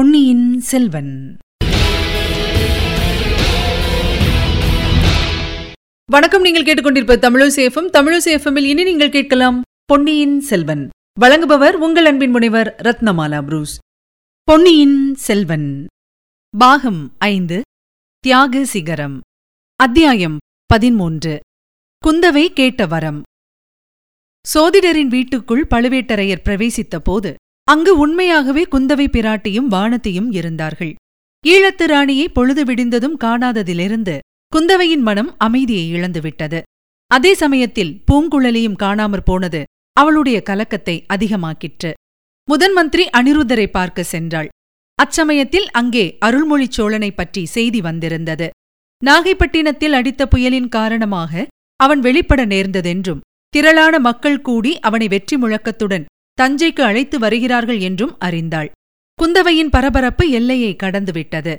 பொன்னியின் செல்வன். வணக்கம் நீங்கள் கேட்டுக்கொண்டிருப்ப தமிழசேஃபம் தமிழசேஃபமில் இனி நீங்கள் கேட்கலாம் பொன்னியின் செல்வன். வழங்குபவர் உங்கள் அன்பின் முனைவர் ரத்னமாலா புரூஸ். பொன்னியின் செல்வன். பாகம் ஐந்து தியாக சிகரம். அத்தியாயம் பதிமூன்று குந்தவை கேட்ட வரம். சோதிடரின் வீட்டுக்குள் பழுவேட்டரையர் பிரவேசித்த போது அங்கு உண்மையாகவே குந்தவை பிராட்டியும் வானத்தியும் இருந்தார்கள். ஈழத்து ராணியை பொழுது விடிந்ததும் காணாததிலிருந்து குந்தவையின் மனம் அமைதியை இழந்துவிட்டது. அதே சமயத்தில் பூங்குழலியும் காணாமற் போனது அவளுடைய கலக்கத்தை அதிகமாக்கிற்று. முதன் மந்திரி அனிருத்தரை பார்க்க சென்றாள். அச்சமயத்தில் அங்கே அருள்மொழிச் சோழனைப் பற்றி செய்தி வந்திருந்தது. நாகைப்பட்டினத்தில் அடித்த புயலின் காரணமாக அவன் வெளிப்பட நேர்ந்ததென்றும் திரளான மக்கள் கூடி அவனை வெற்றி முழக்கத்துடன் தஞ்சைக்கு அழைத்து வருகிறார்கள் என்றும் அறிந்தாள். குந்தவையின் பரபரப்பு எல்லையை கடந்துவிட்டது.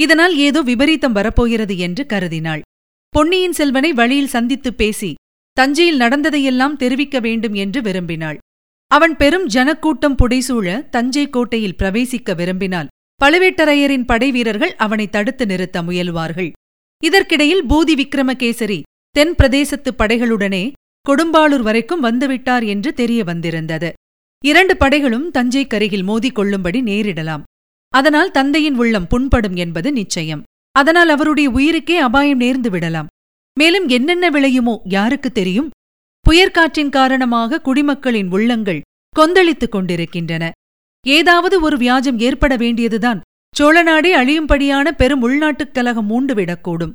இதனால் ஏதோ விபரீதம் வரப்போகிறது என்று கருதினாள். பொன்னியின் செல்வனை வழியில் சந்தித்துப் பேசி தஞ்சையில் நடந்ததையெல்லாம் தெரிவிக்க வேண்டும் என்று விரும்பினாள். அவன் பெரும் ஜனக்கூட்டம் புடைசூழ தஞ்சை கோட்டையில் பிரவேசிக்க விரும்பினால் பழுவேட்டரையரின் படைவீரர்கள் அவனை தடுத்து நிறுத்த முயல்வார்கள். இதற்கிடையில் பூதி விக்ரமகேசரி தென் பிரதேசத்து படைகளுடனே கொடும்பாளூர் வரைக்கும் வந்துவிட்டார் என்று தெரிய வந்திருந்தது. இரண்டு படைகளும் தஞ்சைக்கருகில் மோதிக்கொள்ளும்படி நேரிடலாம். அதனால் தந்தையின் உள்ளம் புண்படும் என்பது நிச்சயம். அதனால் அவருடைய உயிருக்கே அபாயம் நேர்ந்து விடலாம். மேலும் என்னென்ன விளையுமோ யாருக்கு தெரியும்? புயற்காற்றின் காரணமாக குடிமக்களின் உள்ளங்கள் கொந்தளித்துக் கொண்டிருக்கின்றன. ஏதாவது ஒரு வியாஜம் ஏற்பட வேண்டியதுதான். சோழநாடே அழியும்படியான பெரும் உள்நாட்டுக் கலகம் மூண்டுவிடக்கூடும்.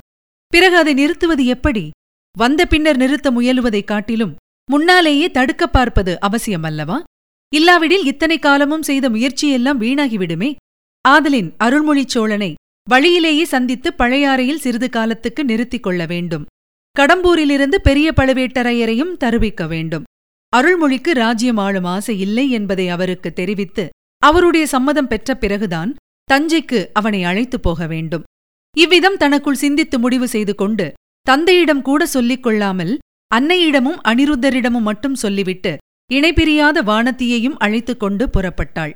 பிறகு அதை நிறுத்துவது எப்படி? வந்த பின்னர் நிறுத்த முயலுவதைக் காட்டிலும் முன்னாலேயே தடுக்கப் பார்ப்பது அவசியமல்லவா? இல்லாவிடில் இத்தனை காலமும் செய்த முயற்சியெல்லாம் வீணாகிவிடுமே. ஆதலின் அருள்மொழிச் சோழனை வழியிலேயே சந்தித்து பழையாறையில் சிறிது காலத்துக்கு நிறுத்திக் கொள்ள வேண்டும். கடம்பூரிலிருந்து பெரிய பழுவேட்டரையரையும் தருவிக்க வேண்டும். அருள்மொழிக்கு ராஜ்யம் ஆளும் ஆசை இல்லை என்பதை அவருக்கு தெரிவித்து அவருடைய சம்மதம் பெற்ற பிறகுதான் தஞ்சைக்கு அவனை அழைத்துப் போக வேண்டும். இவ்விதம் தனக்குள் சிந்தித்து முடிவு செய்து கொண்டு தந்தையிடம் கூட சொல்லிக் கொள்ளாமல் அன்னையிடமும் அனிருத்தரிடமும் மட்டும் சொல்லிவிட்டு இணைபிரியாத வானத்தியையும் அழைத்துக் கொண்டு புறப்பட்டாள்.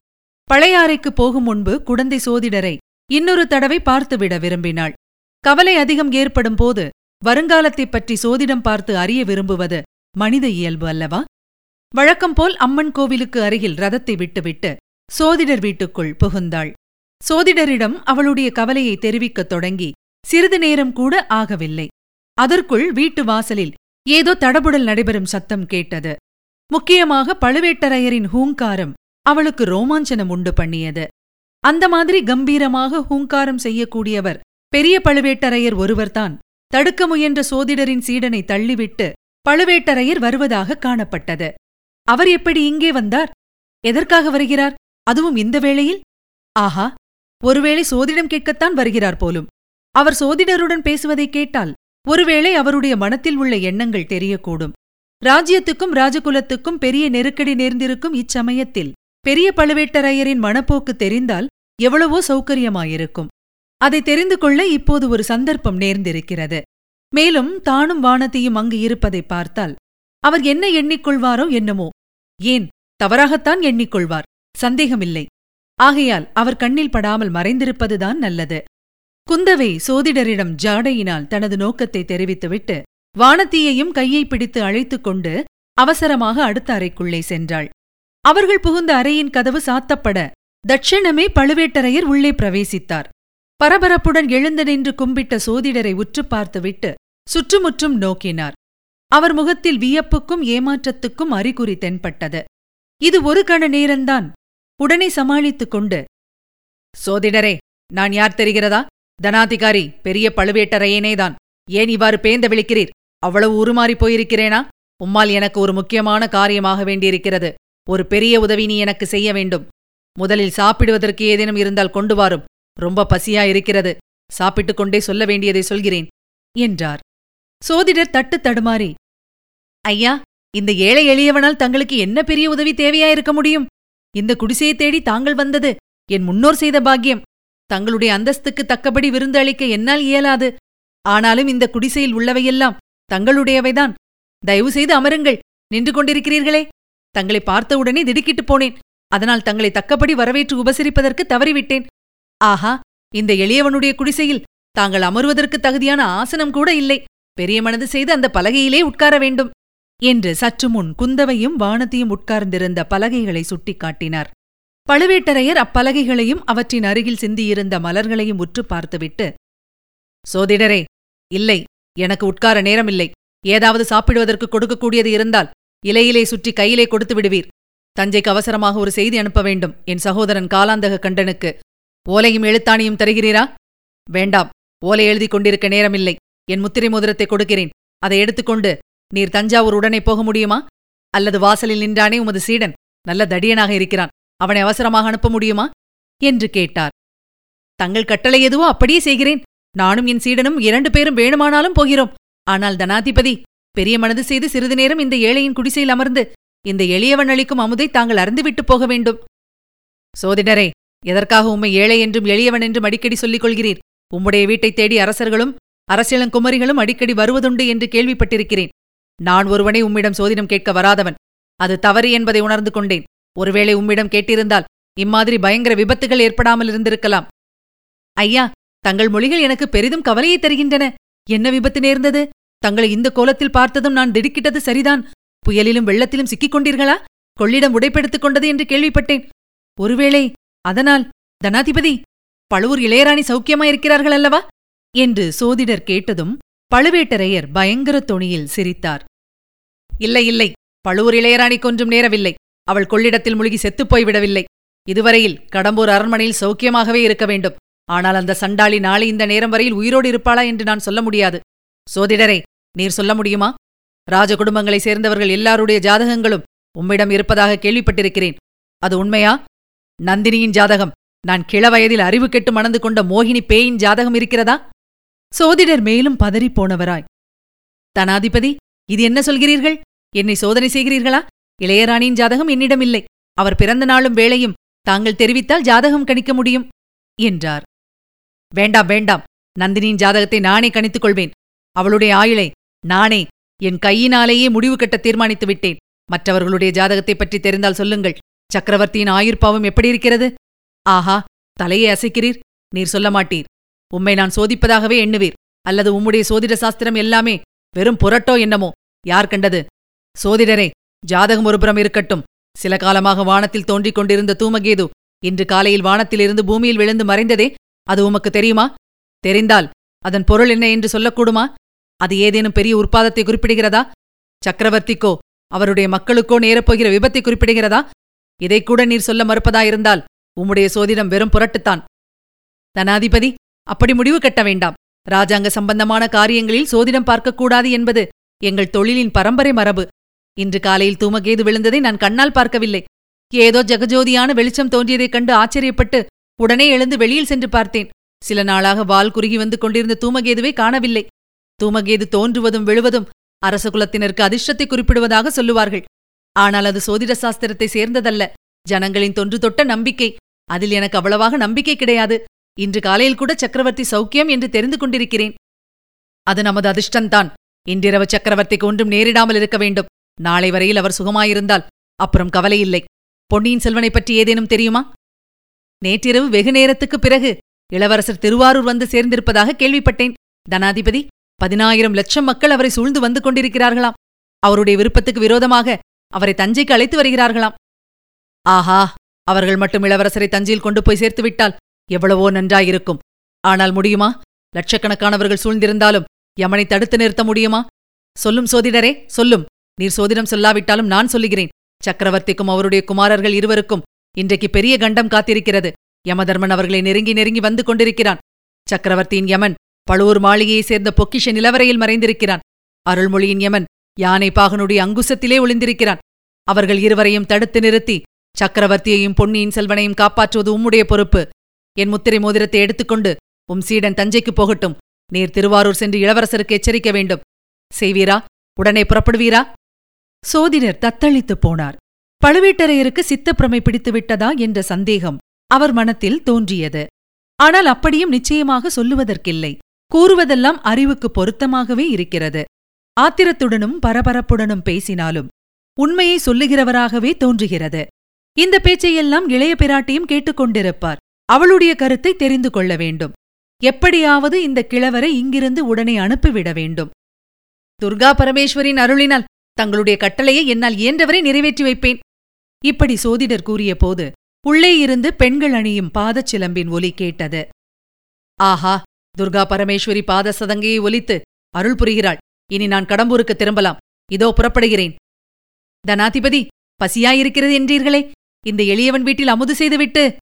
பழையாறைக்கு போகும் முன்பு குடந்தை சோதிடரை இன்னொரு தடவை பார்த்துவிட விரும்பினாள். கவலை அதிகம் ஏற்படும் போது வருங்காலத்தைப் பற்றி சோதிடம் பார்த்து அறிய விரும்புவது மனித இயல்பு அல்லவா? வழக்கம்போல் அம்மன் கோவிலுக்கு அருகில் ரதத்தை விட்டுவிட்டு சோதிடர் வீட்டுக்குள் புகுந்தாள். சோதிடரிடம் அவளுடைய கவலையை தெரிவிக்கத் தொடங்கி சிறிது நேரம் கூட ஆகவில்லை. அதற்குள் வீட்டு வாசலில் ஏதோ தடபுடல் நடைபெறும் சத்தம் கேட்டது. முக்கியமாக பழுவேட்டரையரின் ஹூங்காரம் அவளுக்கு ரோமாஞ்சனம் உண்டு பண்ணியது. அந்த மாதிரி கம்பீரமாக ஹூங்காரம் செய்யக்கூடியவர் பெரிய பழுவேட்டரையர் ஒருவர்தான். தடுக்க முயன்ற சோதிடரின் சீடனை தள்ளிவிட்டு பழுவேட்டரையர் வருவதாக காணப்பட்டது. அவர் எப்படி இங்கே வந்தார்? எதற்காக வருகிறார்? அதுவும் இந்த வேளையில்? ஆஹா ஒருவேளை சோதிடம் கேட்கத்தான் வருகிறார் போலும். அவர் சோதிடருடன் பேசுவதை கேட்டால் ஒருவேளை அவருடைய மனத்தில் உள்ள எண்ணங்கள் தெரியக்கூடும். ராஜ்யத்துக்கும் ராஜகுலத்துக்கும் பெரிய நெருக்கடி நேர்ந்திருக்கும் இச்சமயத்தில் பெரிய பழுவேட்டரையரின் மனப்போக்கு தெரிந்தால் எவ்வளவோ சௌகரியமாயிருக்கும். அதை தெரிந்து கொள்ள இப்போது ஒரு சந்தர்ப்பம் நேர்ந்திருக்கிறது. மேலும் தானும் வானத்தையும் அங்கு இருப்பதை பார்த்தால் அவர் என்ன எண்ணிக்கொள்வாரோ என்னமோ. ஏன்? தவறாகத்தான் எண்ணிக்கொள்வார். சந்தேகமில்லை. ஆகையால் அவர் கண்ணில் படாமல் மறைந்திருப்பதுதான் நல்லது. குந்தவை சோதிடரிடம் ஜாடையினால் தனது நோக்கத்தை தெரிவித்துவிட்டு வானத்தீயையும் கையை பிடித்து அழைத்துக் கொண்டு அவசரமாக அடுத்த அறைக்குள்ளே சென்றாள். அவர்கள் புகுந்த அறையின் கதவு சாத்தப்பட தட்சிணமே பழுவேட்டரையர் உள்ளே பிரவேசித்தார். பரபரப்புடன் எழுந்து நின்று கும்பிட்ட சோதிடரை உற்று பார்த்துவிட்டு சுற்றுமுற்றும் நோக்கினார். அவர் முகத்தில் வியப்புக்கும் ஏமாற்றத்துக்கும் அறிகுறி தென்பட்டது. இது ஒரு கண நேரந்தான் உடனே சமாளித்துக் கொண்டு சோதிடரே நான் யார் தெரிகிறதா? தனாதிகாரி பெரிய பழுவேட்டரையனேதான். ஏன் இவ்வாறு பேந்த விழிக்கிறீர்? அவ்வளவு உருமாறி போயிருக்கிறேனா? உம்மால் எனக்கு ஒரு முக்கியமான காரியமாக வேண்டியிருக்கிறது. ஒரு பெரிய உதவி நீ எனக்கு செய்ய வேண்டும். முதலில் சாப்பிடுவதற்கு ஏதேனும் இருந்தால் கொண்டு வாரும். ரொம்ப பசியா இருக்கிறது. சாப்பிட்டுக் கொண்டே சொல்ல வேண்டியதை சொல்கிறேன் என்றார். சோதிடர் தட்டு தடுமாறி ஐயா இந்த ஏழை எளியவனால் தங்களுக்கு என்ன பெரிய உதவி தேவையாயிருக்க முடியும்? இந்த குடிசையை தேடி தாங்கள் வந்தது. என் முன்னோர் செய்த பாக்கியம். தங்களுடைய அந்தஸ்துக்கு தக்கபடி விருந்து அளிக்க என்னால் இயலாது. ஆனாலும் இந்த குடிசையில் உள்ளவையெல்லாம் தங்களுடையவைதான். தயவு செய்து அமருங்கள். நின்று கொண்டிருக்கிறீர்களே? தங்களை பார்த்தவுடனே திடுக்கிட்டுப் போனேன். அதனால் தங்களை தக்கபடி வரவேற்று உபசரிப்பதற்கு தவறிவிட்டேன். ஆஹா இந்த எளியவனுடைய குடிசையில் தாங்கள் அமருவதற்கு தகுதியான ஆசனம் கூட இல்லை. பெரிய மனது செய்து அந்த பலகையிலே உட்கார வேண்டும் என்று சற்று முன் குந்தவையும் வானத்தையும் உட்கார்ந்திருந்த பலகைகளை சுட்டிக்காட்டினார். பழுவேட்டரையர் அப்பலகைகளையும் அவற்றின் அருகில் சிந்தியிருந்த மலர்களையும் உற்று பார்த்துவிட்டு சோதிடரே இல்லை எனக்கு உட்கார நேரமில்லை. ஏதாவது சாப்பிடுவதற்கு கொடுக்கக்கூடியது இருந்தால் இலையிலே சுற்றி கையிலே கொடுத்து விடுவீர். தஞ்சைக்கு அவசரமாக ஒரு செய்தி அனுப்ப வேண்டும். என் சகோதரன் காலாந்தக கண்டனுக்கு. ஓலையும் எழுத்தாணியும் தருகிறீரா? வேண்டாம். ஓலை எழுதி கொண்டிருக்க நேரமில்லை. என் முத்திரை மோதிரத்தை கொடுக்கிறேன். அதை எடுத்துக்கொண்டு நீர் தஞ்சாவூர் உடனே போக முடியுமா? அல்லது வாசலில் நின்றானே உமது சீடன் நல்ல தடியனாக இருக்கிறான். அவனை அவசரமாக அனுப்ப முடியுமா? என்று கேட்டார். தங்கள் கட்டளை எதுவோ அப்படியே செய்கிறேன். நானும் என் சீடனும் இரண்டு பேரும் வேணுமானாலும் போகிறோம். ஆனால் தனாதிபதி பெரிய மனது செய்து சிறிது நேரம் இந்த ஏழையின் குடிசையில் அமர்ந்து இந்த எளியவன் அளிக்கும் அமுதை தாங்கள் அறந்துவிட்டு போக வேண்டும். சோதிடரே எதற்காக உம்மை ஏழை என்றும் எளியவன் என்றும் அடிக்கடி சொல்லிக் கொள்கிறீர்? உம்முடைய வீட்டைத் தேடி அரசர்களும் அரசியலங்குமரிகளும் அடிக்கடி வருவதுண்டு என்று கேள்விப்பட்டிருக்கிறேன். நான் ஒருவனை உம்மிடம் சோதிடம் கேட்க வராதவன். அது தவறு என்பதை உணர்ந்து கொண்டேன். ஒருவேளை உம்மிடம் கேட்டிருந்தால் இம்மாதிரி பயங்கர விபத்துகள் ஏற்படாமல் இருந்திருக்கலாம். ஐயா தங்கள் மொழிகள் எனக்கு பெரிதும் கவலையை தருகின்றன. என்ன விபத்து நேர்ந்தது? தங்களை இந்த கோலத்தில் பார்த்ததும் நான் திடுக்கிட்டது சரிதான். புயலிலும் வெள்ளத்திலும் சிக்கிக் கொண்டீர்களா கொள்ளிடம் உடைப்பெடுத்துக் கொண்டது என்று கேள்விப்பட்டேன். ஒருவேளை அதனால் தனாதிபதி பழுவூர் இளையராணி சௌக்கியமாயிருக்கிறார்கள் அல்லவா? என்று சோதிடர் கேட்டதும் பழுவேட்டரையர் பயங்கர தொனியில் சிரித்தார். இல்லை இல்லை பழுவூர் இளையராணி கொன்றும் நேரவில்லை. அவள் கொள்ளிடத்தில் முழுகி செத்துப்போய் விடவில்லை இதுவரையில் கடம்பூர் அரண்மனையில் சௌக்கியமாகவே இருக்க வேண்டும். ஆனால் அந்த சண்டாளி நாளை இந்த நேரம் வரையில் உயிரோடு இருப்பாளா என்று நான் சொல்ல முடியாது. சோதிடரே நீர் சொல்ல முடியுமா? ராஜ குடும்பங்களைச் சேர்ந்தவர்கள் எல்லாருடைய ஜாதகங்களும் உம்மிடம் இருப்பதாக கேள்விப்பட்டிருக்கிறேன். அது உண்மையா? நந்தினியின் ஜாதகம். நான் கிழவயதில் அறிவு கெட்டு மணந்து கொண்ட மோகினி பேயின் ஜாதகம் இருக்கிறதா? சோதிடர் மேலும் பதறிப்போனவராய் தனாதிபதி இது என்ன சொல்கிறீர்கள்? என்னை சோதனை செய்கிறீர்களா? இளையராணியின் ஜாதகம் என்னிடமில்லை. அவர் பிறந்த நாளும் வேளையும் தாங்கள் தெரிவித்தால் ஜாதகம் கணிக்க முடியும் என்றார். வேண்டாம் வேண்டாம். நந்தினியின் ஜாதகத்தை நானே கணித்துக் கொள்வேன் அவளுடைய ஆயுளை நானே என் கையினாலேயே முடிவு கட்ட தீர்மானித்து விட்டேன். மற்றவர்களுடைய ஜாதகத்தைப் பற்றி தெரிந்தால் சொல்லுங்கள். சக்கரவர்த்தியின் ஆயுர்பாவம் எப்படி இருக்கிறது? ஆஹா தலையை அசைக்கிறீர்? நீர் சொல்ல மாட்டீர். உம்மை நான் சோதிப்பதாகவே எண்ணுவீர். அல்லது உம்முடைய சோதிட சாஸ்திரம் எல்லாமே வெறும் புரட்டோ என்னமோ? யார் கண்டது? சோதிடரே ஜாதகம் ஒருபுறம் இருக்கட்டும். சில காலமாக வானத்தில் தோன்றிக் கொண்டிருந்த தூமகேது இன்று காலையில் வானத்திலிருந்து பூமியில் விழுந்து மறைந்ததே அது உமக்கு தெரியுமா? தெரிந்தால் அதன் பொருள் என்ன என்று சொல்லக்கூடுமா? அது ஏதேனும் பெரிய உற்பாதத்தை குறிப்பிடுகிறதா? சக்கரவர்த்திக்கோ அவருடைய மக்களுக்கோ நேரப்போகிற விபத்தை குறிப்பிடுகிறதா? இதை கூட நீர் சொல்ல மறுப்பதாயிருந்தால் உம்முடைய சோதிடம் வெறும் புரட்டுத்தான். தனாதிபதி அப்படி முடிவு கட்ட வேண்டாம். ராஜாங்க சம்பந்தமான காரியங்களில் சோதிடம் பார்க்கக்கூடாது என்பது எங்கள் தொழிலின் பரம்பரை மரபு. இன்று காலையில் தூமகேது விழுந்ததை நான் கண்ணால் பார்க்கவில்லை. ஏதோ ஜெகஜோதியான வெளிச்சம் தோன்றியதைக் கண்டு ஆச்சரியப்பட்டு உடனே எழுந்து வெளியில் சென்று பார்த்தேன். சில நாளாக வால் குறுகி வந்து கொண்டிருந்த தூமகேதுவை காணவில்லை. தூமகேது தோன்றுவதும் விழுவதும் அரச குலத்தினருக்கு அதிர்ஷ்டத்தை குறிப்பிடுவதாக சொல்லுவார்கள். ஆனால் அது சோதிட சாஸ்திரத்தை சேர்ந்ததல்ல. ஜனங்களின் தொன்று தொட்ட நம்பிக்கை. அதில் எனக்கு அவ்வளவாக நம்பிக்கை கிடையாது. இன்று காலையில் கூட சக்கரவர்த்தி சௌக்கியம் என்று தெரிந்து கொண்டிருக்கிறேன். அது நமது அதிர்ஷ்டந்தான் இன்றிரவு சக்கரவர்த்திக்கு ஒன்றும் நேரிடாமல் இருக்க வேண்டும். நாளை வரையில் அவர் சுகமாயிருந்தால் அப்புறம் கவலையில்லை பொன்னியின் செல்வனை பற்றி ஏதேனும் தெரியுமா? நேற்றிரவு வெகு நேரத்துக்குப் பிறகு இளவரசர் திருவாரூர் வந்து சேர்ந்திருப்பதாக கேள்விப்பட்டேன். தனாதிபதி பதினாயிரம் லட்சம் மக்கள் அவரை சூழ்ந்து வந்து கொண்டிருக்கிறார்களாம். அவருடைய விருப்பத்துக்கு விரோதமாக அவரை தஞ்சைக்கு அழைத்து வருகிறார்களாம். ஆஹா அவர்கள் மட்டும் இளவரசரை தஞ்சையில் கொண்டு போய் சேர்த்துவிட்டால் எவ்வளவோ நன்றாயிருக்கும். ஆனால் முடியுமா? லட்சக்கணக்கானவர்கள் சூழ்ந்திருந்தாலும் யமனை தடுத்து நிறுத்த முடியுமா? சொல்லும் சோதிடரே சொல்லும். நீர் சோதிடம் சொல்லாவிட்டாலும் நான் சொல்லுகிறேன். சக்கரவர்த்திக்கும் அவருடைய குமாரர்கள் இருவருக்கும் இன்றைக்கு பெரிய கண்டம் காத்திருக்கிறது. யமதர்மன் அவர்களை நெருங்கி நெருங்கி வந்து கொண்டிருக்கிறான். சக்கரவர்த்தியின் யமன் பழுவூர் மாளிகையைச் சேர்ந்த பொக்கிஷ நிலவரையில் மறைந்திருக்கிறான். அருள்மொழியின் யமன் யானை பாகனுடைய அங்குசத்திலே ஒளிந்திருக்கிறான். அவர்கள் இருவரையும் தடுத்து நிறுத்தி சக்கரவர்த்தியையும் பொன்னியின் செல்வனையும் காப்பாற்றுவது உம்முடைய பொறுப்பு. என் முத்திரை மோதிரத்தை எடுத்துக்கொண்டு உம் சீடன் தஞ்சைக்கு போகட்டும். நீர் திருவாரூர் சென்று இளவரசருக்கு எச்சரிக்க வேண்டும். செய்வீரா? உடனே புறப்படுவீரா? சோதிடர் தத்தளித்துப் போனார். பழுவேட்டரையருக்கு சித்தப்பிரமை பிடித்து விட்டதா என்ற சந்தேகம் அவர் மனத்தில் தோன்றியது. ஆனால் அப்படியும் நிச்சயமாக சொல்லுவதற்கில்லை. கூறுவதெல்லாம் அறிவுக்கு பொருத்தமாகவே இருக்கிறது. ஆத்திரத்துடனும் பரபரப்புடனும் பேசினாலும் உண்மையை சொல்லுகிறவராகவே தோன்றுகிறது. இந்த பேச்சையெல்லாம் இளைய பிராட்டியும் கேட்டுக்கொண்டிருப்பார். அவளுடைய கருத்தை தெரிந்து கொள்ள வேண்டும். எப்படியாவது இந்த கிழவரை இங்கிருந்து உடனே அனுப்பிவிட வேண்டும். துர்கா பரமேஸ்வரின் அருளினால் தங்களுடைய கட்டளையை என்னால் இயன்றவரை நிறைவேற்றி வைப்பேன். இப்படி சோதிடர் கூறிய போது உள்ளே இருந்து பெண்கள் அணியும் பாதச்சிலம்பின் ஒலி கேட்டது. ஆஹா துர்கா பரமேஸ்வரி பாத சதங்கையை ஒலித்து அருள் புரிகிறாள். இனி நான் கடம்பூருக்கு திரும்பலாம். இதோ புறப்படுகிறேன். தனாதிபதி பசியாயிருக்கிறது என்றீர்களே. இந்த எளியவன் வீட்டில் அமுது செய்துவிட்டு.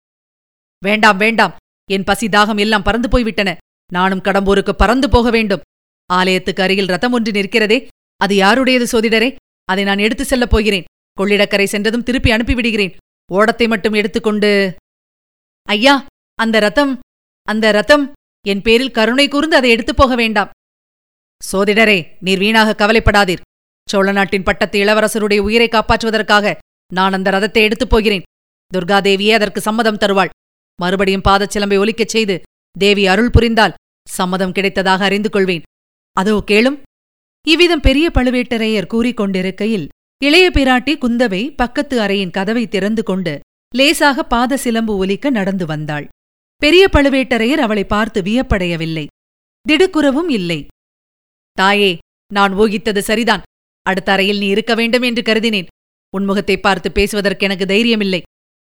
வேண்டாம் வேண்டாம். என் பசி தாகம் எல்லாம் பறந்து போய்விட்டன. நானும் கடம்பூருக்கு பறந்து போக வேண்டும். ஆலயத்துக்கு அருகில் ரதம் ஒன்று நிற்கிறதே. அது யாருடையது சோதிடரே? அதை நான் எடுத்து செல்லப் போகிறேன். கொள்ளிடக்கரை சென்றதும் திருப்பி அனுப்பிவிடுகிறேன். ஓடத்தை மட்டும் எடுத்துக்கொண்டு. ஐயா அந்த ரதம் அந்த ரதம் என் பேரில் கருணை கூர்ந்து அதை எடுத்துப் போக வேண்டாம். சோதிடரே நீர் வீணாக கவலைப்படாதீர். சோழ நாட்டின் பட்டத்து இளவரசருடைய உயிரை காப்பாற்றுவதற்காக நான் அந்த ரதத்தை எடுத்துப் போகிறேன். துர்காதேவியே அதற்கு சம்மதம் தருவாள். மறுபடியும் பாதச்சிலம்பை ஒலிக்கச் செய்து தேவி அருள் புரிந்தால் சம்மதம் கிடைத்ததாக அறிந்து கொள்வேன். அதோ கேளும். இவ்விதம் பெரிய பழுவேட்டரையர் கூறிக்கொண்டிருக்கையில் இளைய பிராட்டி குந்தவை பக்கத்து அறையின் கதவை திறந்து கொண்டு லேசாக பாத சிலம்பு ஒலிக்க நடந்து வந்தாள். பெரிய பழுவேட்டரையர் அவளை பார்த்து வியப்படையவில்லை. திடுக்குறவும் இல்லை. தாயே நான் ஊகித்தது சரிதான். அடுத்த அறையில் நீ இருக்க வேண்டும் என்று கருதினேன். உன்முகத்தை பார்த்து பேசுவதற்கு எனக்கு தைரியமில்லை.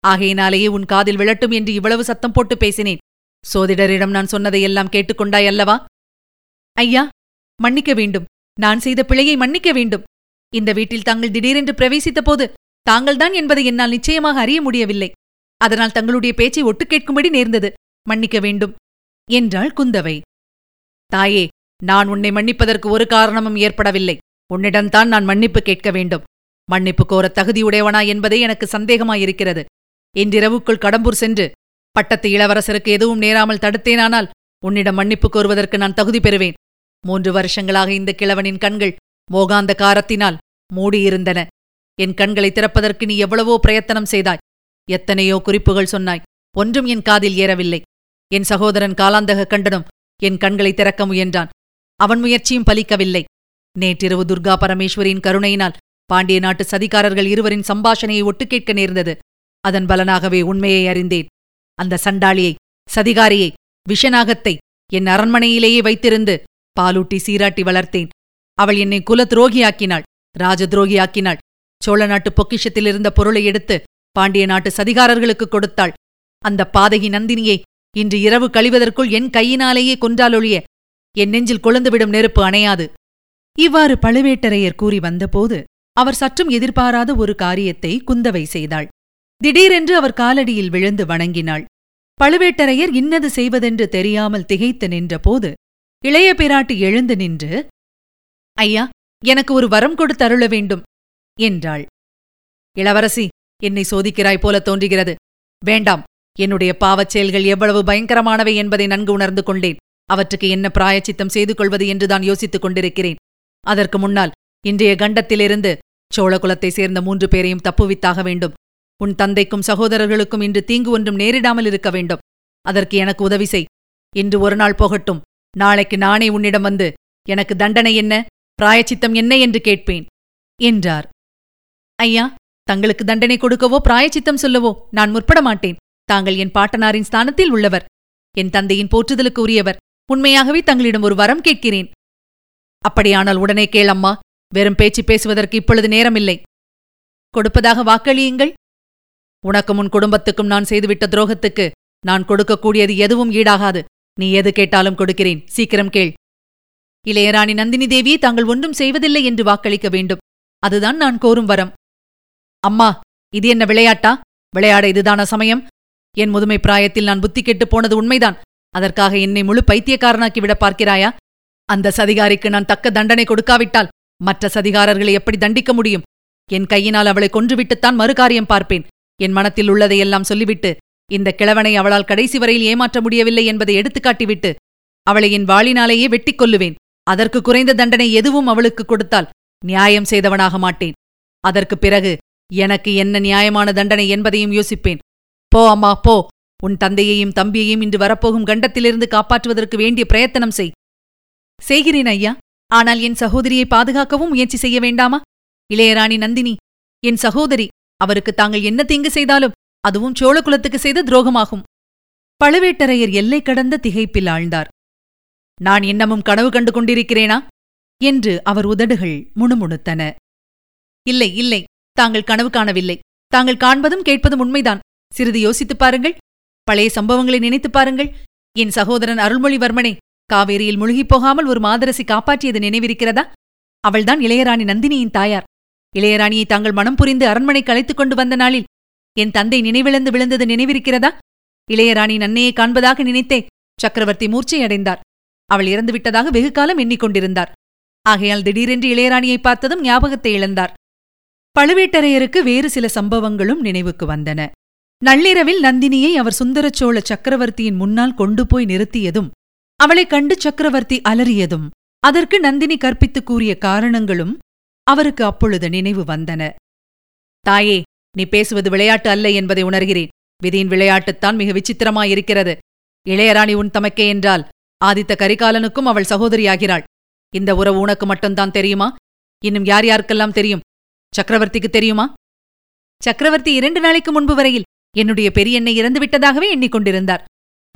ஆகையினாலேயே உன் காதில் விழட்டும் என்று இவ்வளவு சத்தம் போட்டு பேசினேன். சோதிடரிடம் நான் சொன்னதையெல்லாம் கேட்டுக்கொண்டாய் அல்லவா? ஐயா மன்னிக்க வேண்டும். நான் செய்த பிழையை மன்னிக்க வேண்டும். இந்த வீட்டில் தாங்கள் திடீரென்று பிரவேசித்த போது தாங்கள்தான் என்பதை என்னால் நிச்சயமாக அறிய முடியவில்லை. அதனால் தங்களுடைய பேச்சை ஒட்டு கேட்கும்படி நேர்ந்தது. மன்னிக்க வேண்டும். என்றாள் குந்தவை. தாயே நான் உன்னை மன்னிப்பதற்கு ஒரு காரணமும் ஏற்படவில்லை. உன்னிடம்தான் நான் மன்னிப்பு கேட்க வேண்டும். மன்னிப்பு கோர தகுதியுடையவனா என்பதே எனக்கு சந்தேகமாயிருக்கிறது. இன்றிரவுக்குள் கடம்பூர் சென்று பட்டத்து இளவரசருக்கு எதுவும் நேராமல் தடுத்தேனானால் உன்னிடம் மன்னிப்பு கோருவதற்கு நான் தகுதி பெறுவேன். மூன்று வருஷங்களாக இந்த கிழவனின் கண்கள் மோகாந்த காரத்தினால் மூடியிருந்தன. என் கண்களை திறப்பதற்கு நீ எவ்வளவோ பிரயத்தனம் செய்தாய். எத்தனையோ குறிப்புகள் சொன்னாய். ஒன்றும் என் காதில் ஏறவில்லை. என் சகோதரன் காலாந்தக கண்டனும் என் கண்களை திறக்க முயன்றான். அவன் முயற்சியும் பலிக்கவில்லை. நேற்றிரவு துர்கா பரமேஸ்வரியின் கருணையினால் பாண்டிய நாட்டு சதிகாரர்கள் இருவரின் சம்பாஷணையை ஒட்டுக்கேட்க நேர்ந்தது. அதன் பலனாகவே உண்மையை அறிந்தேன். அந்த சண்டாளியை சதிகாரியை விஷநாகத்தை என் அரண்மனையிலேயே வைத்திருந்து பாலூட்டி சீராட்டி வளர்த்தேன். அவள் என்னை குல துரோகியாக்கினாள் ராஜ துரோகியாக்கினாள் சோழ நாட்டு பொக்கிஷத்தில் இருந்த பொருளை எடுத்து பாண்டிய நாட்டு சதிகாரர்களுக்கு கொடுத்தாள். அந்த பாதகி நந்தினியை இன்று இரவு கழிவதற்குள் என் கையினாலேயே கொன்றாலொழிய என் நெஞ்சில் கொழுந்துவிடும் நெருப்பு அணையாது. இவ்வாறு பழுவேட்டரையர் கூறி வந்தபோது அவர் சற்றும் எதிர்பாராத ஒரு காரியத்தை குந்தவை செய்தாள். திடீரென்று அவர் காலடியில் விழுந்து வணங்கினாள். பழுவேட்டரையர் இன்னது செய்வதென்று தெரியாமல் திகைத்து நின்றபோது இளைய பிராட்டி எழுந்து நின்று ஐயா எனக்கு ஒரு வரம் கொடுத்தருள வேண்டும் என்றாள். இளவரசி என்னை சோதிக்கிறாய் போல தோன்றுகிறது. வேண்டாம் என்னுடைய பாவச் செயல்கள் எவ்வளவு பயங்கரமானவை என்பதை நன்கு உணர்ந்து கொண்டேன். அவற்றுக்கு என்ன பிராயச்சித்தம் செய்து கொள்வது என்றுதான் யோசித்துக் கொண்டிருக்கிறேன். அதற்கு முன்னால் இன்றைய கண்டத்திலிருந்து சோழகுலத்தை சேர்ந்த மூன்று பேரையும் தப்புவித்தாக வேண்டும். உன் தந்தைக்கும் சகோதரர்களுக்கும் இன்று தீங்கு ஒன்றும் நேரிடாமல் இருக்க வேண்டும். அதற்கு எனக்கு உதவி செய். இன்று ஒரு நாள் போகட்டும். நாளைக்கு நானே உன்னிடம் வந்து எனக்கு தண்டனை என்ன? பிராயச்சித்தம் என்ன என்று கேட்பேன். என்றார். ஐயா தங்களுக்கு தண்டனை கொடுக்கவோ பிராயச்சித்தம் சொல்லவோ நான் முற்பட மாட்டேன். தாங்கள் என் பாட்டனாரின் ஸ்தானத்தில் உள்ளவர். என் தந்தையின் போற்றுதலுக்கு உரியவர். உண்மையாகவே தங்களிடம் ஒரு வரம் கேட்கிறேன். அப்படியானால் உடனே கேளம்மா வெறும் பேச்சு பேசுவதற்கு இப்பொழுது நேரமில்லை. கொடுப்பதாக வாக்களியுங்கள். உனக்கும் உன் குடும்பத்துக்கும் நான் செய்துவிட்ட துரோகத்துக்கு நான் கொடுக்கக்கூடியது எதுவும் ஈடாகாது. நீ எது கேட்டாலும் கொடுக்கிறேன். சீக்கிரம் கேள். இளையராணி நந்தினி தேவி தாங்கள் ஒன்றும் செய்வதில்லை என்று வாக்களிக்க வேண்டும். அதுதான் நான் கோரும் வரம். அம்மா இது என்ன விளையாட்டா? விளையாட இதுதான சமயம்? என் முதுமை பிராயத்தில் நான் புத்தி கெட்டுப் போனது உண்மைதான். அதற்காக என்னை முழு பைத்தியக்காரனாக்கி விட பார்க்கிறாயா? அந்த சதிகாரிக்கு நான் தக்க தண்டனை கொடுக்காவிட்டால் மற்ற சதிகாரர்களை எப்படி தண்டிக்க முடியும்? என் கையினால் அவளை கொன்றுவிட்டுத்தான் மறுகாரியம் பார்ப்பேன். என் மனத்தில் உள்ளதையெல்லாம் சொல்லிவிட்டு இந்த கிழவனை அவளால் கடைசி வரையில் ஏமாற்ற முடியவில்லை என்பதை எடுத்துக்காட்டிவிட்டு அவளை என் வாளினாலேயே வெட்டிக் கொல்லுவேன். அதற்கு குறைந்த தண்டனை எதுவும் அவளுக்கு கொடுத்தால் நியாயம் செய்தவனாக மாட்டேன். அதற்குப் பிறகு எனக்கு என்ன நியாயமான தண்டனை என்பதையும் யோசிப்பேன். போ அம்மா போ. உன் தந்தையையும் தம்பியையும் இன்று வரப்போகும் கண்டத்திலிருந்து காப்பாற்றுவதற்கு வேண்டிய பிரயத்தனம் செய். செய்கிறேன் ஐயா. ஆனால் என் சகோதரியை பாதுகாக்கவும் முயற்சி செய்ய வேண்டாமா? இளையராணி நந்தினி என் சகோதரி அவருக்கு தாங்கள் என்ன தீங்கு செய்தாலும் அதுவும் சோழகுலத்துக்கு செய்த துரோகமாகும். பழுவேட்டரையர் எல்லை கடந்த திகைப்பில் ஆழ்ந்தார். நான் இன்னமும் கனவு கண்டு கொண்டிருக்கிறேனா? என்று அவர் உதடுகள் முணுமுணுத்தன. இல்லை இல்லை தாங்கள் கனவு காணவில்லை. தாங்கள் காண்பதும் கேட்பதும் உண்மைதான். சிறிது யோசித்துப் பாருங்கள். பழைய சம்பவங்களை நினைத்துப் பாருங்கள். என் சகோதரன் அருள்மொழிவர்மனை காவேரியில் முழுகிப் போகாமல் ஒரு மாதரசி காப்பாற்றியது நினைவிருக்கிறதா? அவள்தான் இளையராணி நந்தினியின் தாயார். இளையராணியை தாங்கள் மனம் புரிந்து அரண்மனைக்கு அழைத்துக் கொண்டு வந்த நாளில் என் தந்தை நினைவிழந்து விழுந்தது நினைவிருக்கிறதா? இளையராணி நன்னையை காண்பதாக நினைத்தே சக்கரவர்த்தி மூர்ச்சையடைந்தார். அவள் இறந்துவிட்டதாக வெகு காலம் எண்ணிக்கொண்டிருந்தார். ஆகையால் திடீரென்று இளையராணியை பார்த்ததும் ஞாபகத்தை இழந்தார். பழுவேட்டரையருக்கு வேறு சில சம்பவங்களும் நினைவுக்கு வந்தன. நள்ளிரவில் நந்தினியை அவர் சுந்தரச்சோழ சக்கரவர்த்தியின் முன்னால் கொண்டு போய் நிறுத்தியதும் அவளைக் கண்டு சக்கரவர்த்தி அலறியதும் அதற்கு நந்தினி கற்பித்துக் கூறிய காரணங்களும் அவருக்கு அப்பொழுது நினைவு வந்தன. தாயே நீ பேசுவது விளையாட்டு அல்ல என்பதை உணர்கிறேன். விதியின் விளையாட்டுத்தான் மிக விசித்திரமாயிருக்கிறது. இளையராணி உன் தமக்கே என்றால் ஆதித்த கரிகாலனுக்கும் அவள் சகோதரியாகிறாள். இந்த உறவு உனக்கு மட்டும்தான் தெரியுமா? இன்னும் யார் யாருக்கெல்லாம் தெரியும்? சக்கரவர்த்திக்கு தெரியுமா? சக்கரவர்த்தி இரண்டு நாளைக்கு முன்பு வரையில் என்னுடைய பெரியண்ணை இறந்துவிட்டதாகவே எண்ணிக்கொண்டிருந்தார்.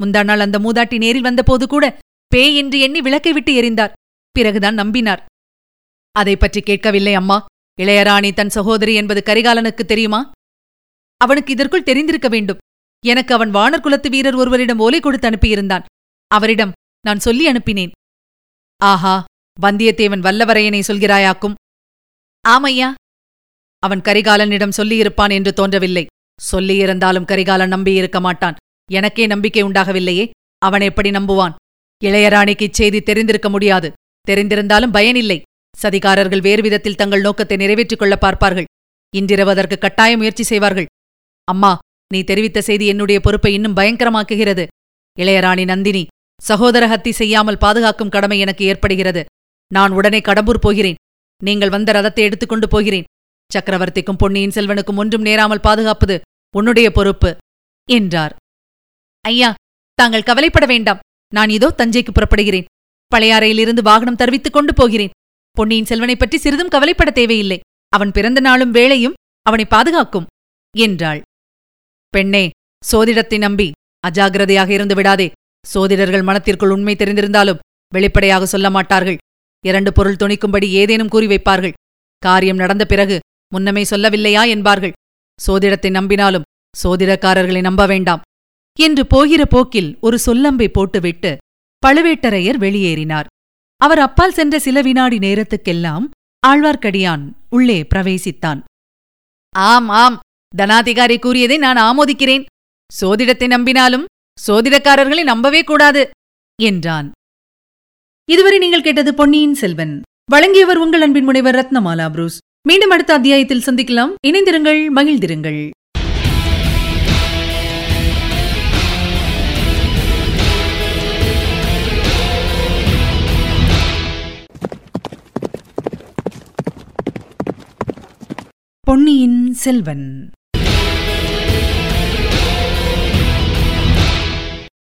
முந்தா நாள் அந்த மூதாட்டி நேரில் வந்தபோது கூட பேய் என்று எண்ணி விளக்கை விட்டு எறிந்தார் பிறகுதான் நம்பினார். அதை பற்றி கேட்கவில்லை அம்மா. இளையராணி தன் சகோதரி என்பது கரிகாலனுக்கு தெரியுமா? அவனுக்கு இதற்குள் தெரிந்திருக்க வேண்டும். எனக்கு அவன் வானர் குலத்து வீரர் ஒருவரிடம் ஓலை கொடுத்து அனுப்பியிருந்தான். அவரிடம் நான் சொல்லி அனுப்பினேன். ஆஹா வந்தியத்தேவன் வல்லவரையனை சொல்கிறாயாக்கும். ஆமையா அவன் கரிகாலனிடம் சொல்லியிருப்பான் என்று தோன்றவில்லை. சொல்லியிருந்தாலும் கரிகாலன் நம்பியிருக்க மாட்டான். எனக்கே நம்பிக்கை உண்டாகவில்லையே அவன் எப்படி நம்புவான்? இளையராணிக்கு இச்செய்தி தெரிந்திருக்க முடியாது. தெரிந்திருந்தாலும் பயனில்லை. சதிகாரர்கள் வேறு விதத்தில் தங்கள் நோக்கத்தை நிறைவேற்றிக் கொள்ள பார்ப்பார்கள். இன்றிரவு அதற்கு கட்டாய முயற்சி செய்வார்கள். அம்மா நீ தெரிவித்த செய்தி என்னுடைய பொறுப்பை இன்னும் பயங்கரமாக்குகிறது. இளையராணி நந்தினி சகோதர ஹத்தி செய்யாமல் பாதுகாக்கும் கடமை எனக்கு ஏற்படுகிறது. நான் உடனே கடம்பூர் போகிறேன். நீங்கள் வந்த ரதத்தை எடுத்துக்கொண்டு போகிறேன். சக்கரவர்த்திக்கும் பொன்னியின் செல்வனுக்கும் ஒன்றும் நேராமல் பாதுகாப்பது உன்னுடைய பொறுப்பு என்றார். ஐயா தாங்கள் கவலைப்பட வேண்டாம். நான் இதோ தஞ்சைக்கு புறப்படுகிறேன். பழையாறையிலிருந்து வாகனம் தருவித்துக் கொண்டு போகிறேன். பொன்னியின் செல்வனைப் பற்றி சிறிதும் கவலைப்பட தேவையில்லை. அவன் பிறந்த நாளும் வேளையும் அவனை பாதுகாக்கும் என்றாள். பெண்ணே சோதிடத்தை நம்பி அஜாகிரதையாக இருந்து விடாதே. சோதிடர்கள் மனத்திற்குள் உண்மை தெரிந்திருந்தாலும் வெளிப்படையாக சொல்ல மாட்டார்கள். இரண்டு பொருள் துணிக்கும்படி ஏதேனும் கூறி வைப்பார்கள். காரியம் நடந்த பிறகு முன்னமே சொல்லவில்லையா என்பார்கள். சோதிடத்தை நம்பினாலும் சோதிடக்காரர்களை நம்ப வேண்டாம். என்று போகிற போக்கில் ஒரு சொல்லம்பை போட்டுவிட்டு பழுவேட்டரையர் வெளியேறினார். அவர் அப்பால் சென்ற சில வினாடி நேரத்துக்கெல்லாம் ஆழ்வார்க்கடியான் உள்ளே பிரவேசித்தான். ஆம் ஆம் தனாதிகாரி கூறியதை நான் ஆமோதிக்கிறேன். சோதிடத்தை நம்பினாலும் சோதிடக்காரர்களை நம்பவே கூடாது என்றான். இதுவரை நீங்கள் கேட்டது பொன்னியின் செல்வன். வழங்கியவர் உங்கள் அன்பின் முனைவர் ரத்னமாலா புரூஸ். மீண்டும் அடுத்த அத்தியாயத்தில் சந்திக்கலாம். இணைந்திருங்கள் மகிழ்ந்திருங்கள். பொன்னியின் செல்வன்.